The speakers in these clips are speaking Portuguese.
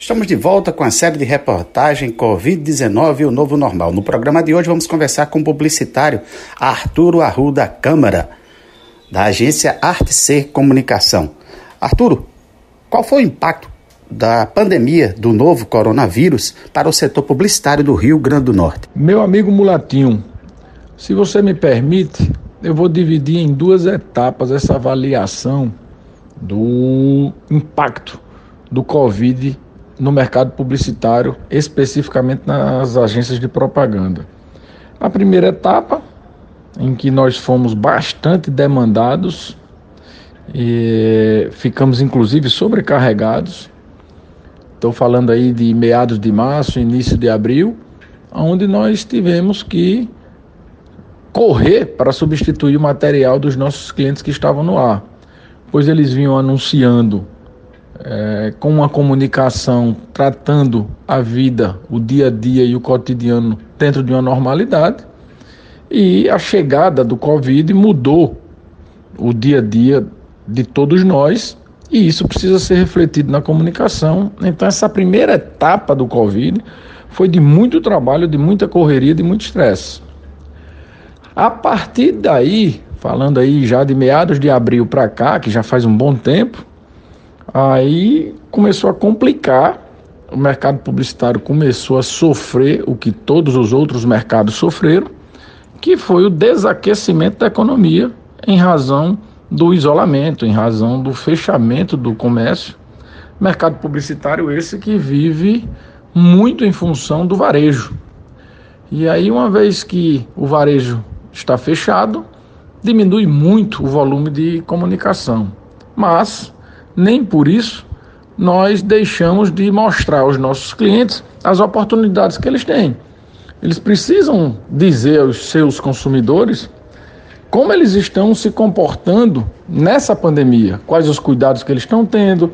Estamos de volta com a série de reportagem Covid-19 e o Novo Normal. No programa de hoje vamos conversar com o publicitário Arturo Arruda Câmara, da agência Arte Ser Comunicação. Arturo, qual foi o impacto da pandemia do novo coronavírus para o setor publicitário do Rio Grande do Norte? Meu amigo Mulatinho, se você me permite, eu vou dividir em duas etapas essa avaliação do impacto do Covid no mercado publicitário, especificamente nas agências de propaganda. A primeira etapa, em que nós fomos bastante demandados e ficamos inclusive sobrecarregados. Estou falando aí de meados de março, início de abril, onde nós tivemos que correr para substituir o material dos nossos clientes que estavam no ar, pois eles vinham anunciando é, com uma comunicação tratando a vida, o dia a dia e o cotidiano dentro de uma normalidade. E a chegada do Covid mudou o dia a dia de todos nós e isso precisa ser refletido na comunicação. Então, essa primeira etapa do Covid foi de muito trabalho, de muita correria, de muito estresse. A partir daí, falando aí já de meados de abril para cá, que já faz um bom tempo, Aí começou a complicar, o mercado publicitário começou a sofrer o que todos os outros mercados sofreram, que foi o desaquecimento da economia em razão do isolamento, em razão do fechamento do comércio. Mercado publicitário esse que vive muito em função do varejo. E aí, uma vez que o varejo está fechado, diminui muito o volume de comunicação. Mas nem por isso nós deixamos de mostrar aos nossos clientes as oportunidades que eles têm. Eles precisam dizer aos seus consumidores como eles estão se comportando nessa pandemia, quais os cuidados que eles estão tendo,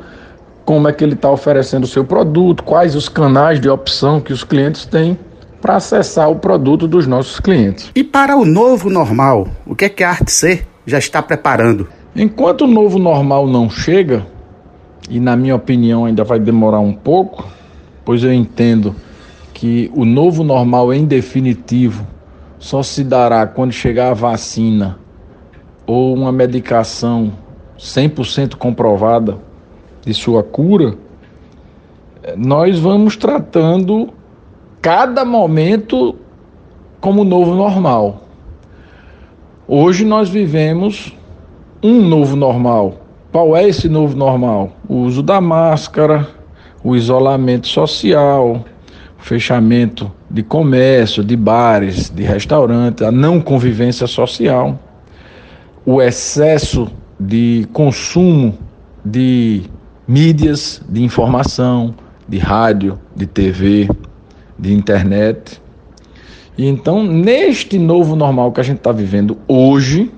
como é que ele está oferecendo o seu produto, quais os canais de opção que os clientes têm para acessar o produto dos nossos clientes. E para o novo normal, o que é que a Arte já está preparando? Enquanto o novo normal não chega, e na minha opinião ainda vai demorar um pouco, pois eu entendo que o novo normal em definitivo só se dará quando chegar a vacina ou uma medicação 100% comprovada de sua cura, nós vamos tratando cada momento como novo normal. Hoje nós vivemos um novo normal, qual é esse novo normal? O uso da máscara, o isolamento social, o fechamento de comércio, de bares, de restaurantes, a não convivência social, o excesso de consumo de mídias de informação, de rádio, de TV, de internet. E então, neste novo normal que a gente está vivendo hoje,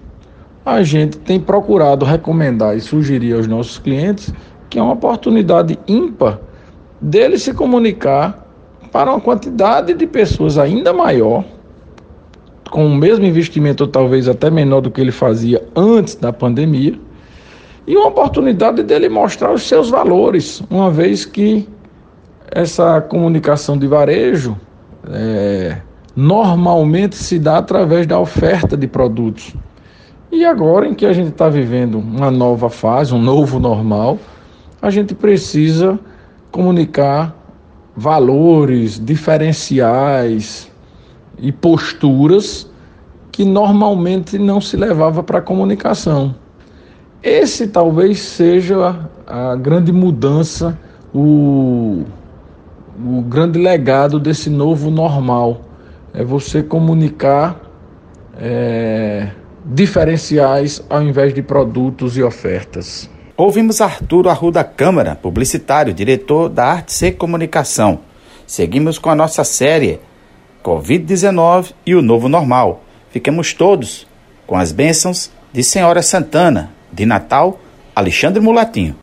a gente tem procurado recomendar e sugerir aos nossos clientes que é uma oportunidade ímpar dele se comunicar para uma quantidade de pessoas ainda maior, com o mesmo investimento ou talvez até menor do que ele fazia antes da pandemia, e uma oportunidade dele mostrar os seus valores, uma vez que essa comunicação de varejo é, normalmente se dá através da oferta de produtos. E agora, em que a gente está vivendo uma nova fase, um novo normal, a gente precisa comunicar valores, diferenciais e posturas que normalmente não se levava para a comunicação. Esse talvez seja a grande mudança, o, o grande legado desse novo normal. É você comunicar. É, diferenciais ao invés de produtos e ofertas. Ouvimos Arturo Arruda Câmara, publicitário, diretor da Arte C Comunicação. Seguimos com a nossa série Covid-19 e o Novo Normal. Fiquemos todos com as bênçãos de Senhora Santana, de Natal, Alexandre Mulatinho.